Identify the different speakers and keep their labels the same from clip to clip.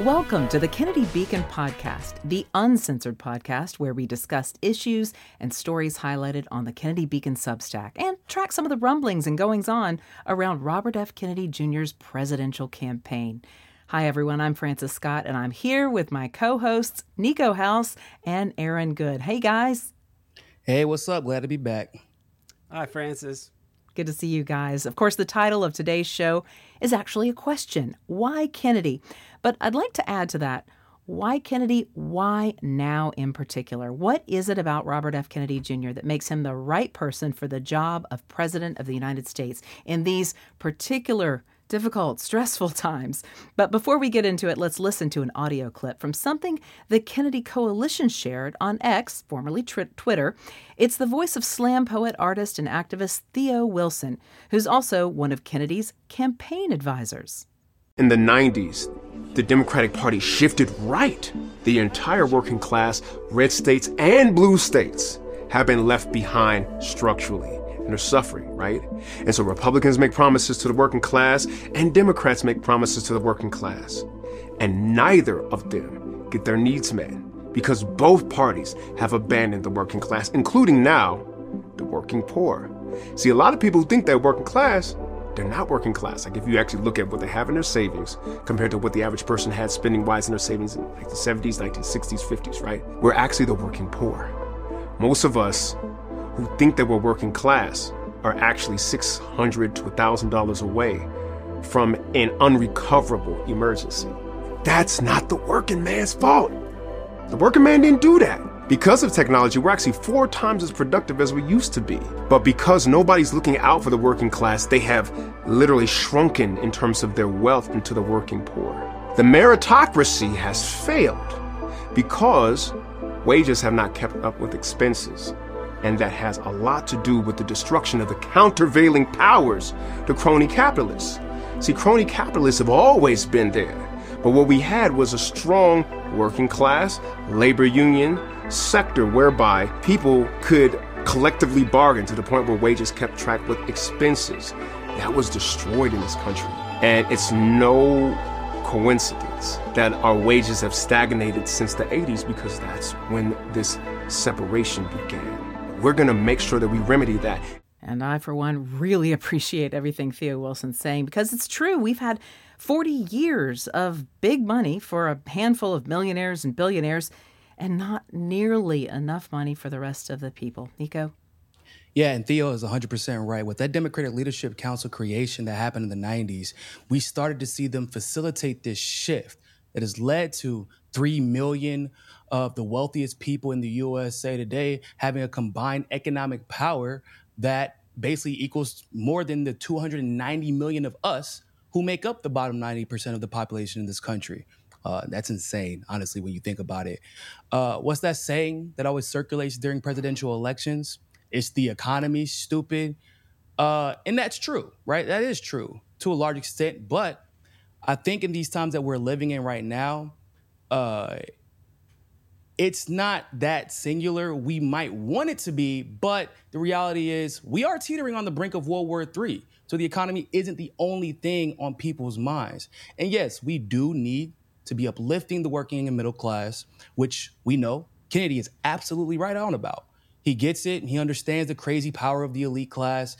Speaker 1: Welcome to the Kennedy Beacon Podcast, the uncensored podcast where we discuss issues and stories highlighted on the Kennedy Beacon Substack and track some of the rumblings and goings on around Robert F. Kennedy Jr.'s presidential campaign. Hi, everyone. I'm Frances Scott, and I'm here with my co hosts, Niko House and Aaron Good. Hey, guys.
Speaker 2: Hey, what's up? Glad to be back.
Speaker 3: Hi, Frances.
Speaker 1: Good to see you guys. Of course, the title of today's show is actually a question Why Kennedy? But I'd like to add to that why Kennedy? Why now in particular? What is it about Robert F. Kennedy Jr. that makes him the right person for the job of President of the United States in these particular difficult, stressful times. But before we get into it, let's listen to an audio clip from something the Kennedy Coalition shared on X, formerly Twitter. It's the voice of slam poet, artist, and activist Theo Wilson, who's also one of Kennedy's campaign advisors.
Speaker 4: In the 90s, the Democratic Party shifted right. The entire working class, red states and blue states, have been left behind structurally and are suffering, right? And so Republicans make promises to the working class and Democrats make promises to the working class. And neither of them get their needs met because both parties have abandoned the working class, including now the working poor. See, a lot of people think they're working class, they're not working class. Like if you actually look at what they have in their savings compared to what the average person had spending wise in their savings in like the 70s, 1960s, 50s, right? We're actually the working poor. Most of us who think that we're working class are actually 600 to $1,000 away from an unrecoverable emergency. That's not the working man's fault. The working man didn't do that. Because of technology, we're actually four times as productive as we used to be. But because nobody's looking out for the working class, they have literally shrunken in terms of their wealth into the working poor. The meritocracy has failed because wages have not kept up with expenses. And that has a lot to do with the destruction of the countervailing powers to crony capitalists. See, crony capitalists have always been there. But what we had was a strong working class, labor union, sector whereby people could collectively bargain to the point where wages kept track with expenses. That was destroyed in this country. And it's no coincidence that our wages have stagnated since the 80s because that's when this separation began. We're going to make sure that we remedy that.
Speaker 1: And I, for one, really appreciate everything Theo Wilson's saying because it's true. We've had 40 years of big money for a handful of millionaires and billionaires and not nearly enough money for the rest of the people. Niko?
Speaker 2: Yeah, and Theo is 100% right. With that Democratic Leadership Council creation that happened in the 90s, we started to see them facilitate this shift that has led to 3 million of the wealthiest people in the USA today having a combined economic power that basically equals more than the 290 million of us who make up the bottom 90% of the population in this country. Uh, that's insane, honestly, when you think about it. Uh, what's that saying that always circulates during presidential elections? It's the economy, stupid. Uh, and that's true, right? That is true to a large extent. But I think in these times that we're living in right now, uh, it's not that singular. We might want it to be, but the reality is we are teetering on the brink of World War III. So the economy isn't the only thing on people's minds. And yes, we do need to be uplifting the working and middle class, which we know Kennedy is absolutely right on about. He gets it and he understands the crazy power of the elite class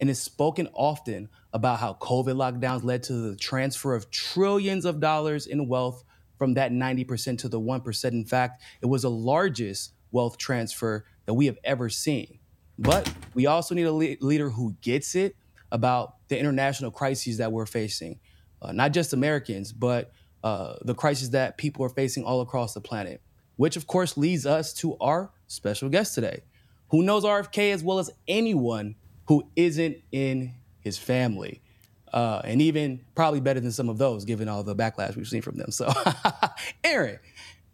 Speaker 2: and has spoken often about how COVID lockdowns led to the transfer of trillions of dollars in wealth from that 90% to the 1%. In fact, it was the largest wealth transfer that we have ever seen. But we also need a le- leader who gets it about the international crises that we're facing, uh, not just Americans, but uh, the crisis that people are facing all across the planet, which of course leads us to our special guest today, who knows RFK as well as anyone who isn't in his family. Uh, and even probably better than some of those, given all the backlash we've seen from them. So, Aaron,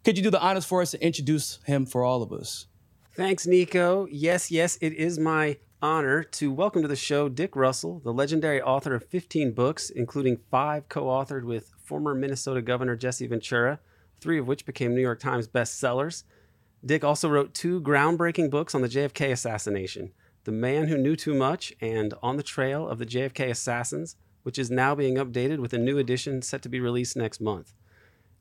Speaker 2: could you do the honors for us to introduce him for all of us?
Speaker 3: Thanks, Niko. Yes, yes, it is my honor to welcome to the show Dick Russell, the legendary author of 15 books, including five co authored with former Minnesota Governor Jesse Ventura, three of which became New York Times bestsellers. Dick also wrote two groundbreaking books on the JFK assassination The Man Who Knew Too Much and On the Trail of the JFK Assassins, which is now being updated with a new edition set to be released next month.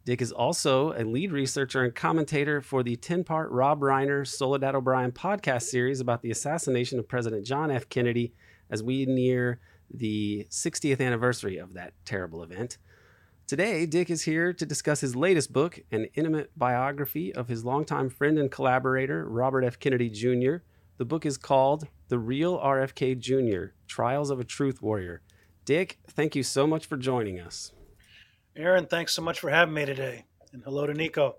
Speaker 3: Dick is also a lead researcher and commentator for the 10 part Rob Reiner Soledad O'Brien podcast series about the assassination of President John F. Kennedy as we near the 60th anniversary of that terrible event. Today, Dick is here to discuss his latest book, an intimate biography of his longtime friend and collaborator, Robert F. Kennedy Jr. The book is called The Real RFK Jr. Trials of a Truth Warrior. Dick, thank you so much for joining us.
Speaker 5: Aaron, thanks so much for having me today. And hello to Niko.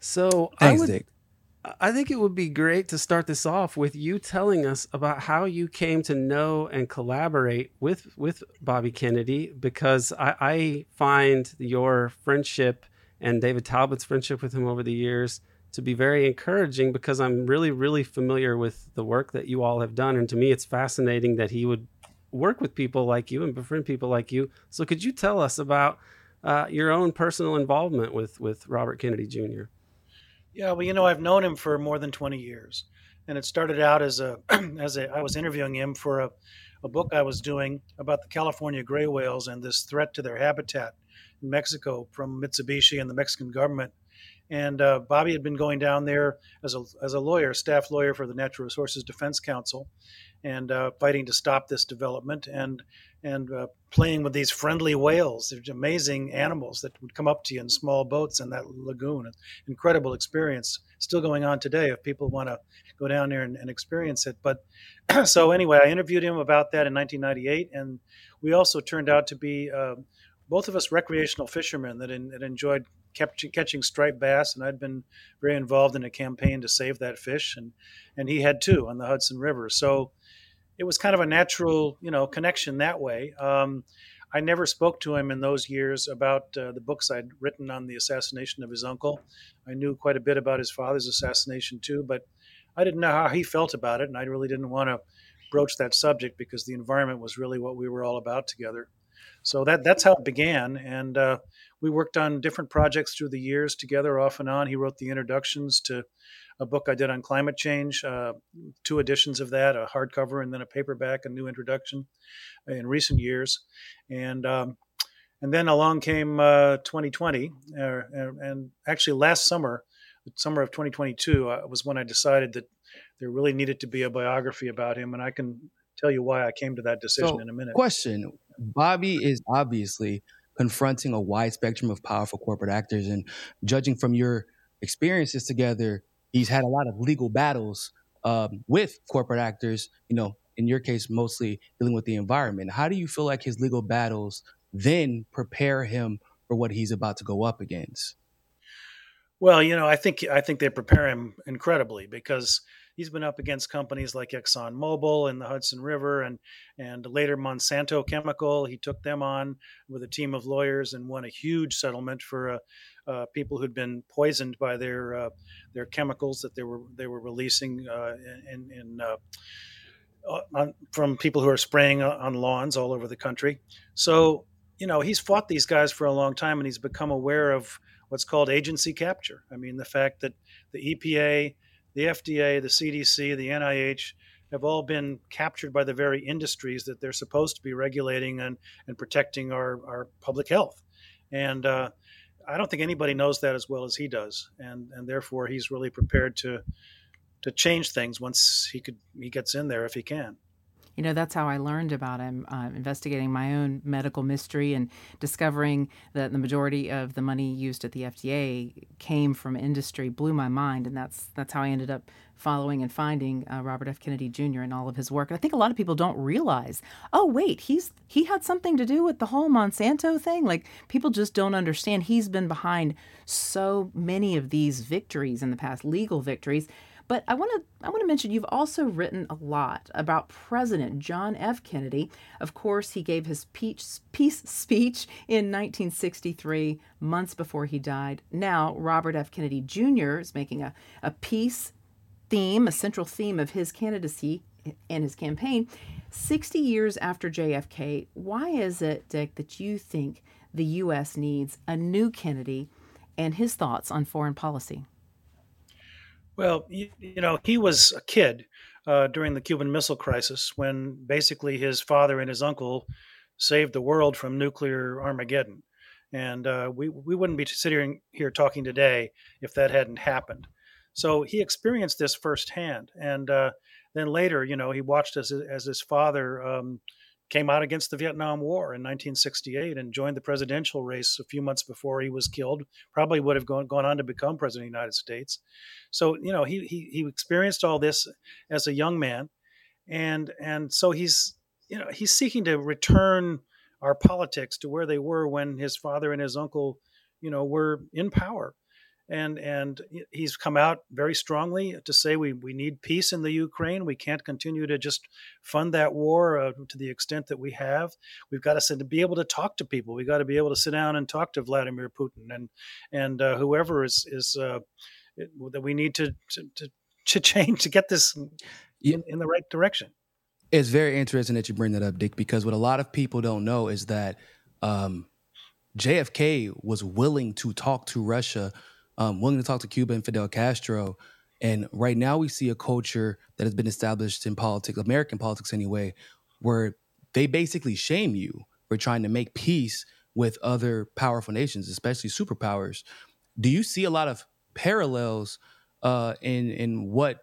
Speaker 3: So
Speaker 2: Thanks,
Speaker 3: I would,
Speaker 2: Dick.
Speaker 3: I think it would be great to start this off with you telling us about how you came to know and collaborate with with Bobby Kennedy, because I, I find your friendship and David Talbot's friendship with him over the years to be very encouraging because I'm really, really familiar with the work that you all have done. And to me, it's fascinating that he would work with people like you and befriend people like you. So, could you tell us about uh, your own personal involvement with, with Robert Kennedy Jr.?
Speaker 5: Yeah, well, you know, I've known him for more than 20 years. And it started out as a, as a, I was interviewing him for a, a book I was doing about the California gray whales and this threat to their habitat in Mexico from Mitsubishi and the Mexican government. And uh, Bobby had been going down there as a, as a lawyer, staff lawyer for the Natural Resources Defense Council, and uh, fighting to stop this development and and uh, playing with these friendly whales. They're amazing animals that would come up to you in small boats in that lagoon. Incredible experience, still going on today if people want to go down there and, and experience it. But so anyway, I interviewed him about that in 1998, and we also turned out to be uh, both of us recreational fishermen that, in, that enjoyed kept catching striped bass, and I'd been very involved in a campaign to save that fish, and and he had too on the Hudson River. So it was kind of a natural, you know, connection that way. Um, I never spoke to him in those years about uh, the books I'd written on the assassination of his uncle. I knew quite a bit about his father's assassination too, but I didn't know how he felt about it, and I really didn't want to broach that subject because the environment was really what we were all about together. So that that's how it began, and uh, we worked on different projects through the years together, off and on. He wrote the introductions to a book I did on climate change, uh, two editions of that, a hardcover and then a paperback, a new introduction in recent years, and um, and then along came uh, 2020, uh, and actually last summer, summer of 2022, uh, was when I decided that there really needed to be a biography about him, and I can tell you why I came to that decision
Speaker 2: So,
Speaker 5: in a minute.
Speaker 2: question Bobby is obviously confronting a wide spectrum of powerful corporate actors. And judging from your experiences together, he's had a lot of legal battles um, with corporate actors, you know, in your case, mostly dealing with the environment. How do you feel like his legal battles then prepare him for what he's about to go up against?
Speaker 5: Well, you know, I think I think they prepare him incredibly because he's been up against companies like ExxonMobil and the Hudson River, and and later Monsanto Chemical. He took them on with a team of lawyers and won a huge settlement for uh, uh, people who'd been poisoned by their uh, their chemicals that they were they were releasing uh, in, in uh, on, from people who are spraying on lawns all over the country. So you know he's fought these guys for a long time, and he's become aware of what's called agency capture. I mean, the fact that the EPA, the FDA, the CDC, the NIH have all been captured by the very industries that they're supposed to be regulating and, and protecting our, our public health. And uh, I don't think anybody knows that as well as he does. And, and therefore, he's really prepared to, to change things once he could he gets in there if he can.
Speaker 1: You know, that's how I learned about him, uh, investigating my own medical mystery and discovering that the majority of the money used at the FDA came from industry blew my mind, and that's that's how I ended up following and finding uh, Robert F. Kennedy Jr. and all of his work. And I think a lot of people don't realize, oh wait, he's he had something to do with the whole Monsanto thing. Like people just don't understand. He's been behind so many of these victories in the past, legal victories. But I want to I want to mention you've also written a lot about President John F. Kennedy. Of course, he gave his peace, speech in 1963, months before he died. Now, Robert F. Kennedy Jr. is making a, a peace theme, a central theme of his candidacy and his campaign. 60 years after JFK, why is it, Dick, that you think the U.S. needs a new Kennedy and his thoughts on foreign policy?
Speaker 5: Well, you, you know, he was a kid uh, during the Cuban Missile Crisis when basically his father and his uncle saved the world from nuclear Armageddon. and uh, we we wouldn't be sitting here talking today if that hadn't happened. So he experienced this firsthand, and uh, then later, you know, he watched as as his father um, came out against the Vietnam War in 1968 and joined the presidential race a few months before he was killed. Probably would have gone, gone on to become president of the United States. So you know he, he he experienced all this as a young man, and and so he's you know he's seeking to return our politics to where they were when his father and his uncle you know were in power and and he's come out very strongly to say we, we need peace in the Ukraine. We can't continue to just fund that war uh, to the extent that we have. We've got to, sit, to be able to talk to people. We've got to be able to sit down and talk to Vladimir Putin and and uh, whoever is is uh, that we need to, to to change to get this in, in the right direction.
Speaker 2: It's very interesting that you bring that up, Dick, because what a lot of people don't know is that um, JFK was willing to talk to Russia um, willing to talk to Cuba and Fidel Castro. And right now, we see a culture that has been established in politics, American politics anyway, where they basically shame you for trying to make peace with other powerful nations, especially superpowers. Do you see a lot of parallels uh, in in what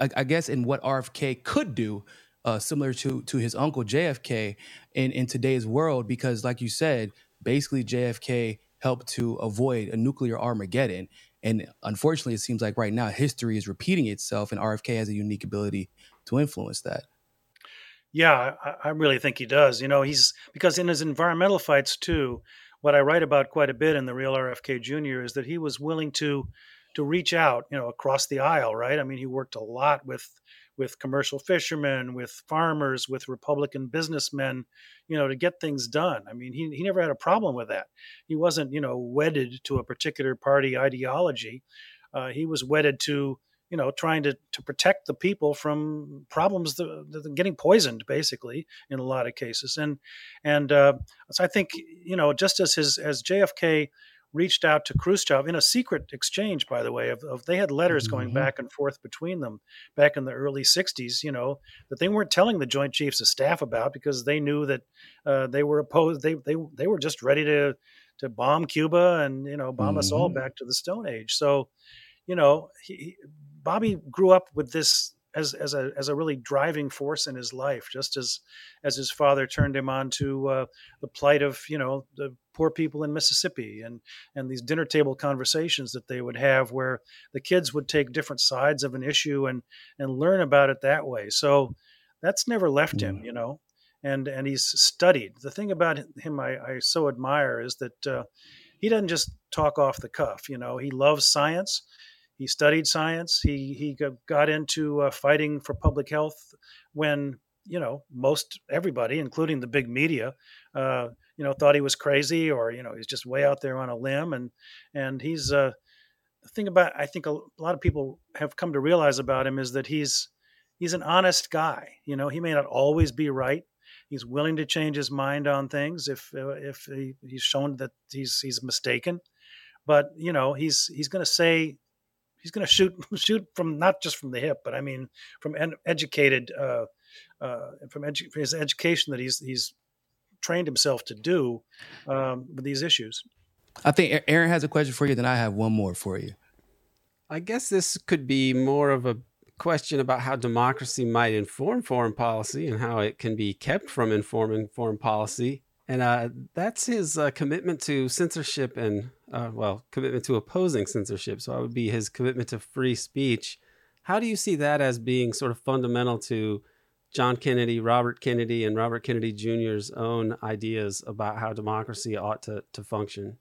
Speaker 2: I, I, guess in what RFK could do, uh, similar to to his uncle JFK in in today's world? Because, like you said, basically JFK help to avoid a nuclear Armageddon. And unfortunately, it seems like right now history is repeating itself, and RFK has a unique ability to influence that.
Speaker 5: Yeah, I, I really think he does. You know, he's because in his environmental fights too, what I write about quite a bit in the Real RFK Jr. is that he was willing to to reach out, you know, across the aisle, right? I mean, he worked a lot with with commercial fishermen, with farmers, with Republican businessmen, you know, to get things done. I mean, he, he never had a problem with that. He wasn't, you know, wedded to a particular party ideology. Uh, he was wedded to, you know, trying to, to protect the people from problems getting poisoned, basically, in a lot of cases. And and uh, so I think, you know, just as his as JFK reached out to Khrushchev in a secret exchange, by the way, of, of they had letters mm-hmm. going back and forth between them back in the early '60s. You know that they weren't telling the Joint Chiefs of Staff about because they knew that uh, they were opposed. They they they were just ready to to bomb Cuba and you know bomb mm-hmm. us all mm-hmm. back to the Stone Age. So, you know, he, Bobby grew up with this as as a as a really driving force in his life, just as as his father turned him on to uh, the plight of you know the poor people in Mississippi and and these dinner table conversations that they would have where the kids would take different sides of an issue and and learn about it that way. So that's never left him, you know. And and he's studied. The thing about him I, I so admire is that uh, he doesn't just talk off the cuff. You know, he loves science he studied science. He he got into uh, fighting for public health when you know most everybody, including the big media, uh, you know, thought he was crazy or you know he's just way out there on a limb. And and he's uh, the thing about I think a lot of people have come to realize about him is that he's he's an honest guy. You know, he may not always be right. He's willing to change his mind on things if uh, if he, he's shown that he's he's mistaken. But you know, he's he's going to say he's going to shoot shoot from not just from the hip, but I mean from an educated uh, uh, from edu- his education that he's he's trained himself to do um, with these issues.
Speaker 2: I think Aaron has a question for you. Then I have one more for you.
Speaker 3: I guess this could be more of a question about how democracy might inform foreign policy and how it can be kept from informing foreign policy. And uh, that's his uh, commitment to censorship and, uh, well, commitment to opposing censorship. So that would be his commitment to free speech. How do you see that as being sort of fundamental to John Kennedy, Robert Kennedy, and Robert Kennedy Jr.'s own ideas about how democracy ought to, to function?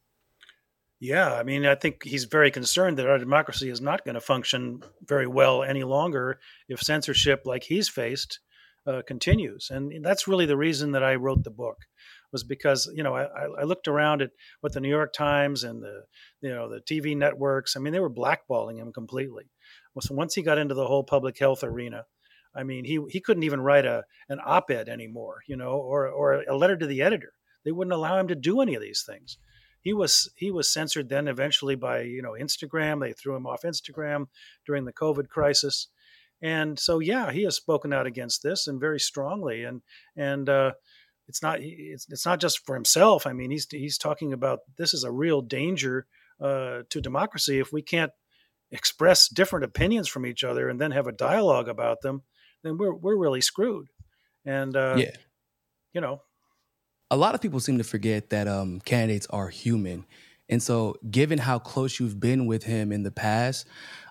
Speaker 5: Yeah, I mean, I think he's very concerned that our democracy is not going to function very well any longer if censorship, like he's faced, uh, continues. And that's really the reason that I wrote the book was because you know I, I, looked around at what the New York Times and the you know the TV networks. I mean, they were blackballing him completely. So once he got into the whole public health arena, I mean, he he couldn't even write a an op-ed anymore, you know, or or a letter to the editor. They wouldn't allow him to do any of these things. He was he was censored then eventually by you know Instagram. They threw him off Instagram during the COVID crisis, and so yeah, he has spoken out against this and very strongly. And and uh, it's not it's, it's not just for himself. I mean, he's he's talking about this is a real danger uh, to democracy if we can't express different opinions from each other and then have a dialogue about them. Then we're we're really screwed. And uh,
Speaker 2: Yeah.
Speaker 5: you know,
Speaker 2: a lot of people seem to forget that um, candidates are human. And so, given how close you've been with him in the past,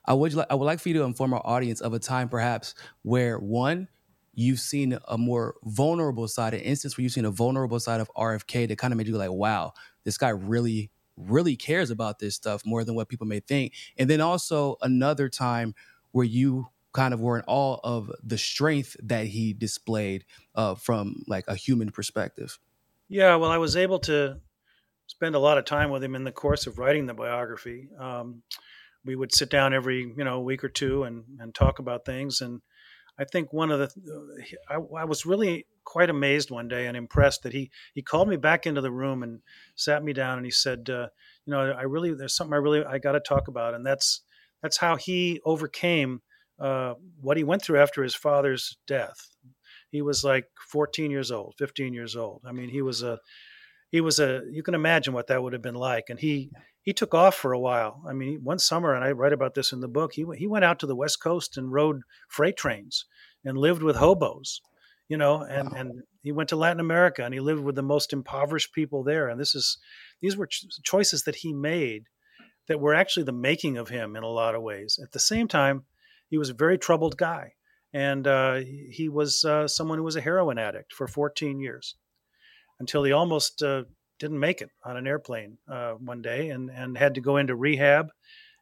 Speaker 2: I would I would like for you to inform our audience of a time perhaps where one you've seen a more vulnerable side, an instance where you've seen a vulnerable side of RFK that kind of made you like, wow, this guy really really cares about this stuff more than what people may think. And then also another time where you kind of were in awe of the strength that he displayed uh, from like a human perspective.
Speaker 5: Yeah, well, I was able to spend a lot of time with him in the course of writing the biography. Um, we would sit down every you know week or two and and talk about things. And I think one of the I, I was really quite amazed one day and impressed that he he called me back into the room and sat me down and he said, uh, you know, I really there's something I really I got to talk about, and that's that's how he overcame uh, what he went through after his father's death. He was like 14 years old, 15 years old. I mean, he was a he was a you can imagine what that would have been like and he he took off for a while. I mean one summer and i write about this in the book he, he went out to the west coast and rode freight trains and lived with hobos you know and
Speaker 2: Wow.
Speaker 5: and he went to latin america and he lived with the most impoverished people there. And this is these were ch- choices that he made that were actually the making of him in a lot of ways. At the same time he was a very troubled guy. And uh, he he was uh, someone who was a heroin addict for 14 years until he almost uh, didn't make it on an airplane uh, one day and, and had to go into rehab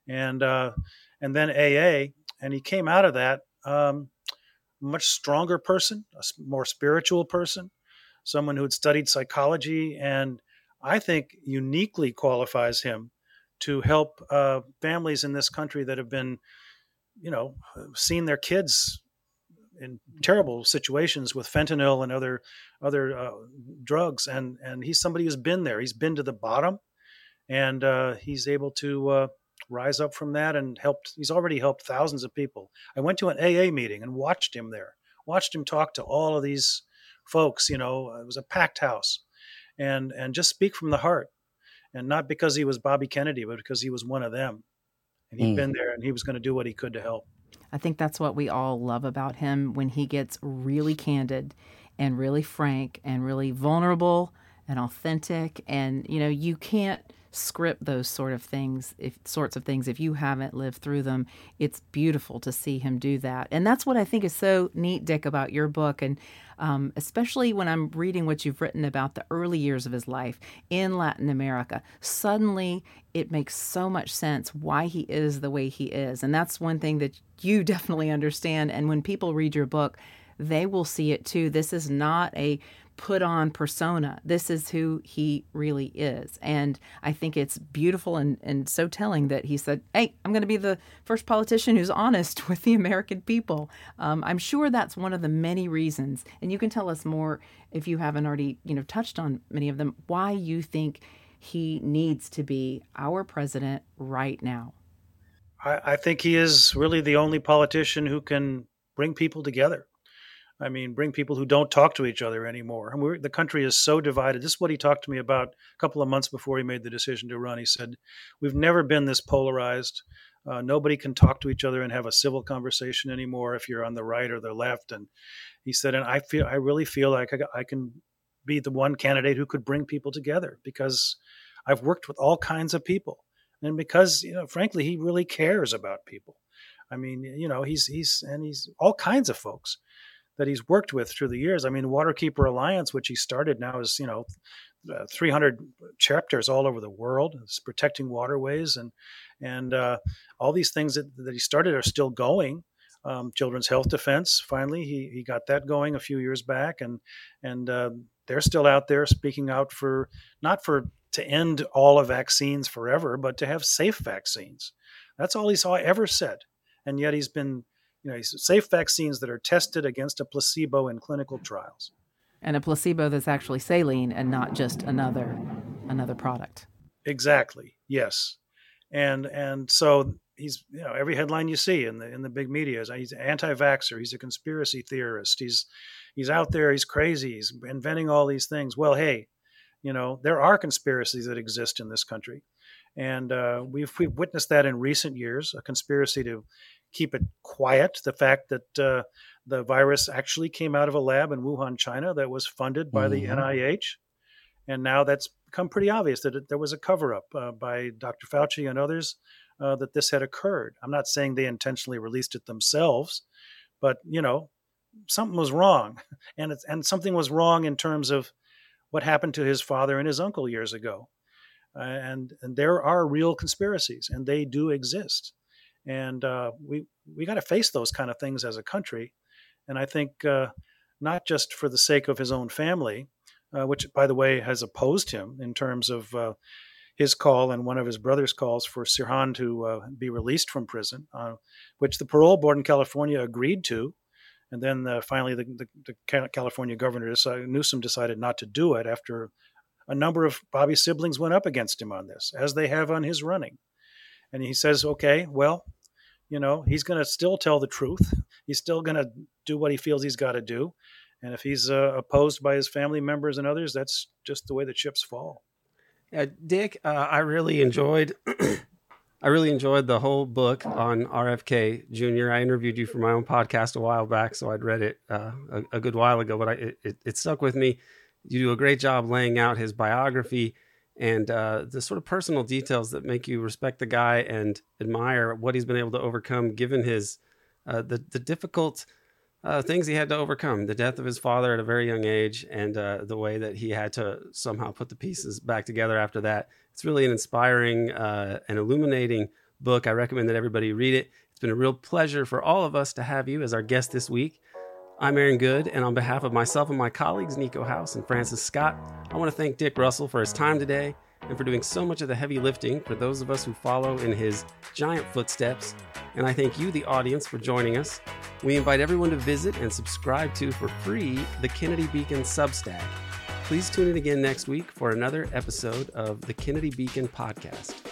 Speaker 5: and uh, and then AA. And he came out of that um, much stronger person, a more spiritual person, someone who had studied psychology, and I think uniquely qualifies him to help uh, families in this country that have been, you know, seen their kids in terrible situations with fentanyl and other other uh, drugs and and he's somebody who's been there. He's been to the bottom and uh, he's able to uh, rise up from that and helped he's already helped thousands of people. I went to an aa meeting and watched him there watched him talk to all of these folks you know it was a packed house and and just speak from the heart and not because he was bobby kennedy but because he was one of them and he'd
Speaker 2: Mm.
Speaker 5: been there and he was going to do what he could to help
Speaker 1: I think that's what we all love about him when he gets really candid and really frank and really vulnerable and authentic. And you know you can't script those sort of things if sorts of things if you haven't lived through them. It's beautiful to see him do that. And that's what i think is so neat dick about your book. And um, especially when i'm reading what you've written about the early years of his life in latin america suddenly it makes so much sense why he is the way he is. And that's one thing that you definitely understand. And when people read your book they will see it too this is not a put on persona. This is who he really is. And I think it's beautiful and, and so telling that he said, Hey, I'm going to be the first politician who's honest with the American people. Um, I'm sure that's one of the many reasons. And you can tell us more if you haven't already, you know, touched on many of them, why you think he needs to be our president right now.
Speaker 5: I, I think he is really the only politician who can bring people together. I mean, bring people who don't talk to each other anymore. And the country is so divided. This is what he talked to me about a couple of months before he made the decision to run. He said, We've never been this polarized. Uh, nobody can talk to each other and have a civil conversation anymore if you're on the right or the left. And he said, and I feel, I really feel like I, I can be the one candidate who could bring people together because I've worked with all kinds of people, and because you know, frankly, he really cares about people. I mean, you know, he's he's and he's all kinds of folks that he's worked with through the years. I mean, Waterkeeper Alliance, which he started now, is you know, uh, 300 chapters all over the world. It's protecting waterways and and uh, all these things that, that he started are still going. Um, Children's Health Defense, finally, he he got that going a few years back, and and uh, they're still out there speaking out for not for to end all of vaccines forever, but to have safe vaccines. That's all he's ever said, and yet he's been you know, safe vaccines that are tested against a placebo in clinical trials.
Speaker 1: And a placebo that's actually saline and not just another another product.
Speaker 5: Exactly. Yes. And and so he's you know every headline you see in the in the big media is he's anti-vaxxer, he's a conspiracy theorist, he's he's out there, he's crazy, he's inventing all these things. Well, hey, you know there are conspiracies that exist in this country, and uh, we've we've witnessed that in recent years, a conspiracy to keep it quiet. The fact that uh, the virus actually came out of a lab in Wuhan, China, that was funded by mm-hmm. the NIH, and now that's become pretty obvious that it, there was a cover up uh, by Dr. Fauci and others uh, that this had occurred. I'm not saying they intentionally released it themselves, but you know, something was wrong, and it's, and something was wrong in terms of what happened to his father and his uncle years ago. Uh, and and there are real conspiracies, and they do exist, and uh, we we got to face those kind of things as a country, and I think uh, not just for the sake of his own family, uh, which by the way has opposed him in terms of uh, his call and one of his brother's calls for Sirhan to uh, be released from prison, which the parole board in California agreed to. And then finally, the, the, the, California governor decided, Newsom decided not to do it after a number of Bobby's siblings went up against him on this, as they have on his running. And he says, okay, well, you know, he's going to still tell the truth. He's still going to do what he feels he's got to do. And if he's uh, opposed by his family members and others, that's just the way the chips fall.
Speaker 3: Yeah, Dick, uh, I really enjoyed. I really enjoyed the whole book on RFK Jr. I interviewed you for my own podcast a while back, so I'd read it uh, a, a, good while ago, but I, it, it stuck with me you do a great job laying out his biography and uh, the sort of personal details that make you respect the guy and admire what he's been able to overcome, given his uh, the the difficult uh, things he had to overcome, the death of his father at a very young age, and uh, the way that he had to somehow put the pieces back together after that. It's really an inspiring uh, and illuminating book. I recommend that everybody read it. It's been a real pleasure for all of us to have you as our guest this week. I'm Aaron Good, and on behalf of myself and my colleagues, Niko House and Frances Scott, I want to thank Dick Russell for his time today and for doing so much of the heavy lifting for those of us who follow in his giant footsteps. And I thank you, the audience, for joining us. We invite everyone to visit and subscribe to for free the Kennedy Beacon Substack. Please tune in again next week for another episode of the Kennedy Beacon Podcast.